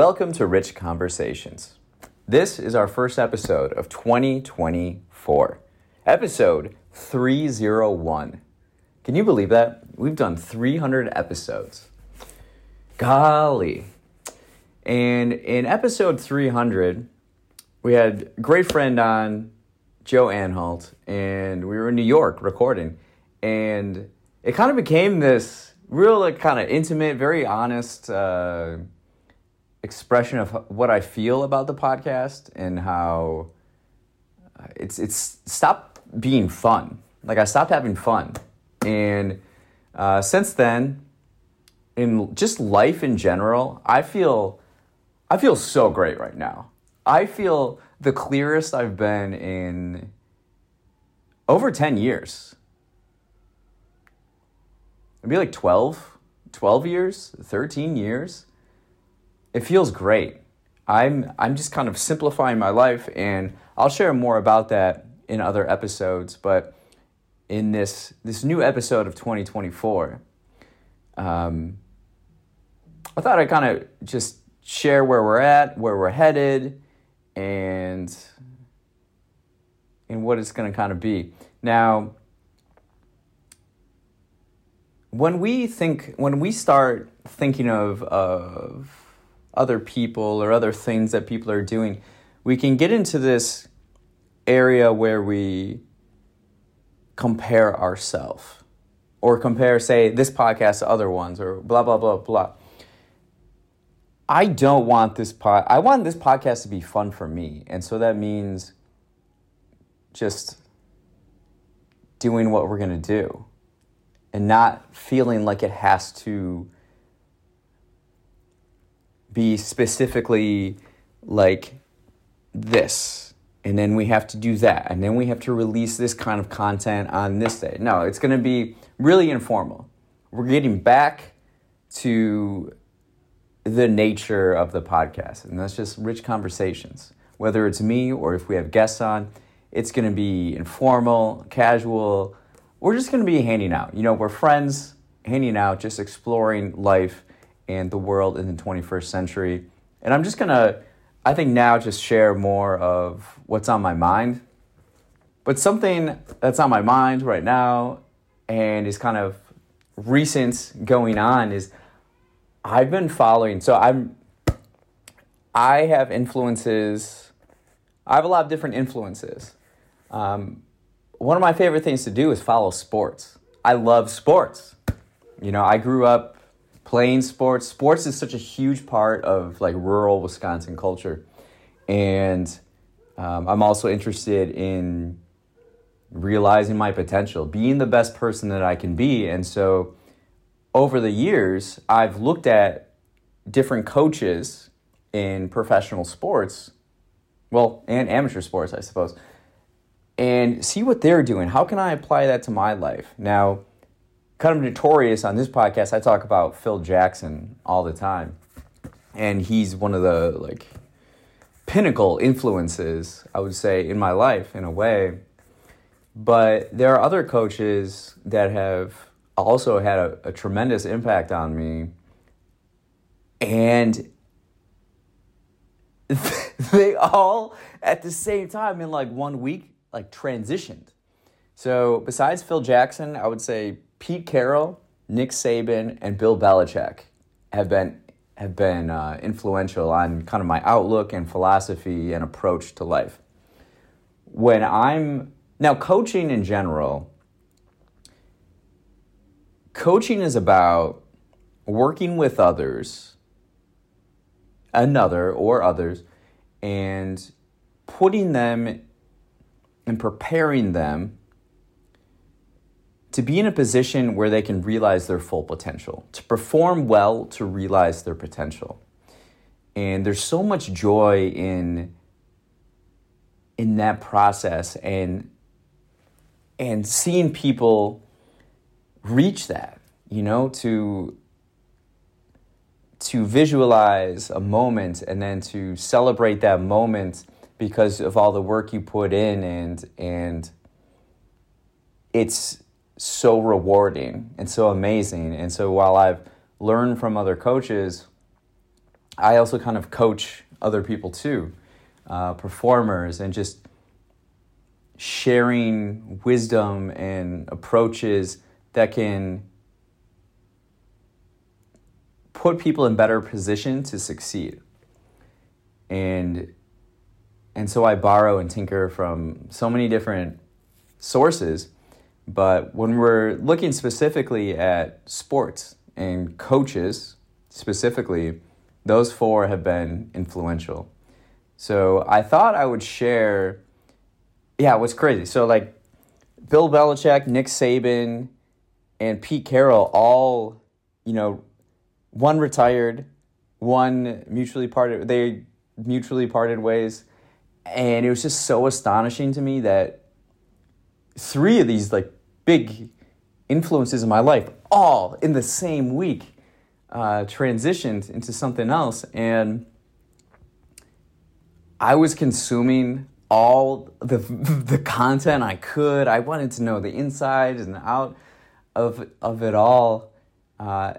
Welcome to Rich Conversations. This is our first episode of 2024, episode 301. Can you believe that? We've done 300 episodes. Golly. And in episode 300, we had a great friend on, Joe Anhalt, and we were in New York recording. And it kind of became this real, like, kind of intimate, very honest uh, expression of what I feel about the podcast and how it's it's stopped being fun. Like I stopped having fun, and uh, since then, in just life in general, I feel I feel so great right now. I feel the clearest I've been in over 10 years. Maybe like 12, 12 years, 13 years. It feels great. I'm I'm just kind of simplifying my life and I'll share more about that in other episodes, but in this this new episode of 2024, um, I thought I'd kind of just share where we're at, where we're headed, and and what it's going to kind of be. Now, when we think, when we start thinking of of other people or other things that people are doing, we can get into this area where we compare ourselves or compare, say, this podcast to other ones or blah, blah, blah, blah. I don't want this pod. I want this podcast to be fun for me, and so that means just doing what we're gonna do, and not feeling like it has to be specifically like this and then we have to do that and then we have to release this kind of content on this day. No it's going to be really informal. We're getting back to the nature of the podcast and that's just rich conversations. Whether it's me or if we have guests on it's going to be informal casual. We're just going to be hanging out. You know we're friends hanging out just exploring life and the world in the 21st century. And I'm just going to, I think now, just share more of what's on my mind. But something that's on my mind right now and is kind of recent going on is I've been following, so I'm, I have influences, I have a lot of different influences. Um, one of my favorite things to do is follow sports. I love sports. You know, I grew up playing sports. Sports is such a huge part of like rural Wisconsin culture, and um, I'm also interested in realizing my potential, being the best person that I can be, and so over the years, I've looked at different coaches in professional sports, well, and amateur sports, I suppose, and see what they're doing. How can I apply that to my life? Now, kind of notorious on this podcast. I talk about Phil Jackson all the time, and he's one of the like pinnacle influences I would say in my life in a way. But there are other coaches that have also had a, a tremendous impact on me, and they all at the same time in like one week like transitioned. So besides Phil Jackson, I would say Pete Carroll, Nick Saban, and Bill Belichick have been have been uh, influential on kind of my outlook and philosophy and approach to life. When I'm now coaching in general, coaching is about working with others, another or others, and putting them and preparing them to be in a position where they can realize their full potential, to perform well to realize their potential. And there's so much joy in in that process and and seeing people reach that, you know, to to visualize a moment and then to celebrate that moment because of all the work you put in and and it's so rewarding and so amazing. And so while I've learned from other coaches I also kind of coach other people too, uh, performers, and just sharing wisdom and approaches that can put people in better position to succeed. And and so I borrow and tinker from so many different sources. But when we're looking specifically at sports and coaches specifically, those four have been influential. So I thought I would share. Yeah, what's crazy? So like Bill Belichick, Nick Saban, and Pete Carroll all, you know, one retired, one mutually parted. They mutually parted ways, and it was just so astonishing to me that three of these like big influences in my life all in the same week uh, transitioned into something else. And I was consuming all the, the content I could. I wanted to know the inside and out of, of it all. Uh,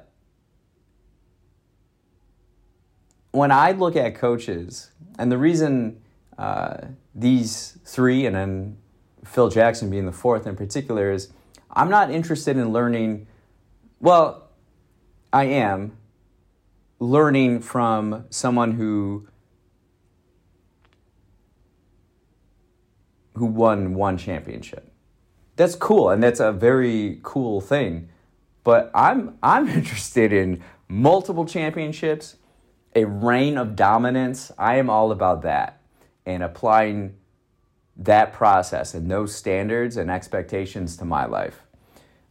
when I look at coaches, and the reason uh, these three, and then Phil Jackson being the fourth in particular, is I'm not interested in learning. Well, I am learning from someone who who won one championship. That's cool and that's a very cool thing. But I'm I'm interested in multiple championships, a reign of dominance. I am all about that and applying that process and those standards and expectations to my life.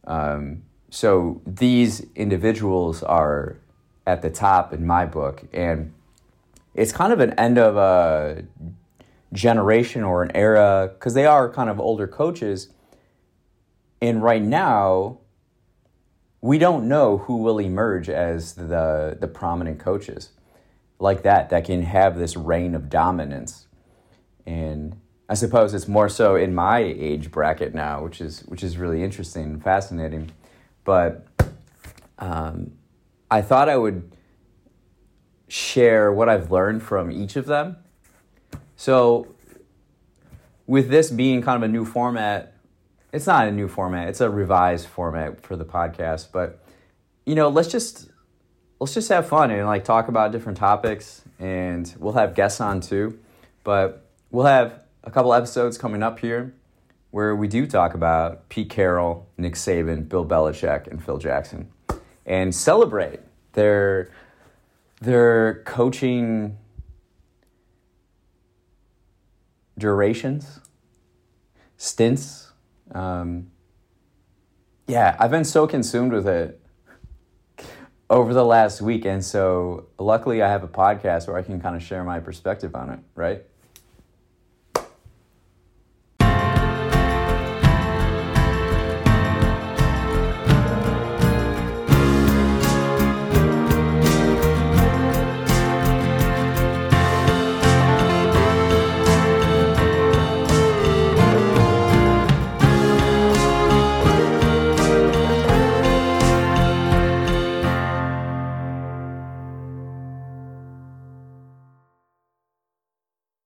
Um, so these individuals are at the top in my book, and it's kind of an end of a generation or an era because they are kind of older coaches. And right now, we don't know who will emerge as the the prominent coaches like that that can have this reign of dominance. And I suppose it's more so in my age bracket now, which is which is really interesting and fascinating. But um, I thought I would share what I've learned from each of them. So, with this being kind of a new format, it's not a new format; it's a revised format for the podcast. But you know, let's just let's just have fun and like talk about different topics, and we'll have guests on too. But we'll have a couple episodes coming up here where we do talk about Pete Carroll, Nick Saban, Bill Belichick, and Phil Jackson, and celebrate their their coaching durations, stints. Um, yeah, I've been so consumed with it over the last week, and so luckily I have a podcast where I can kind of share my perspective on it. Right.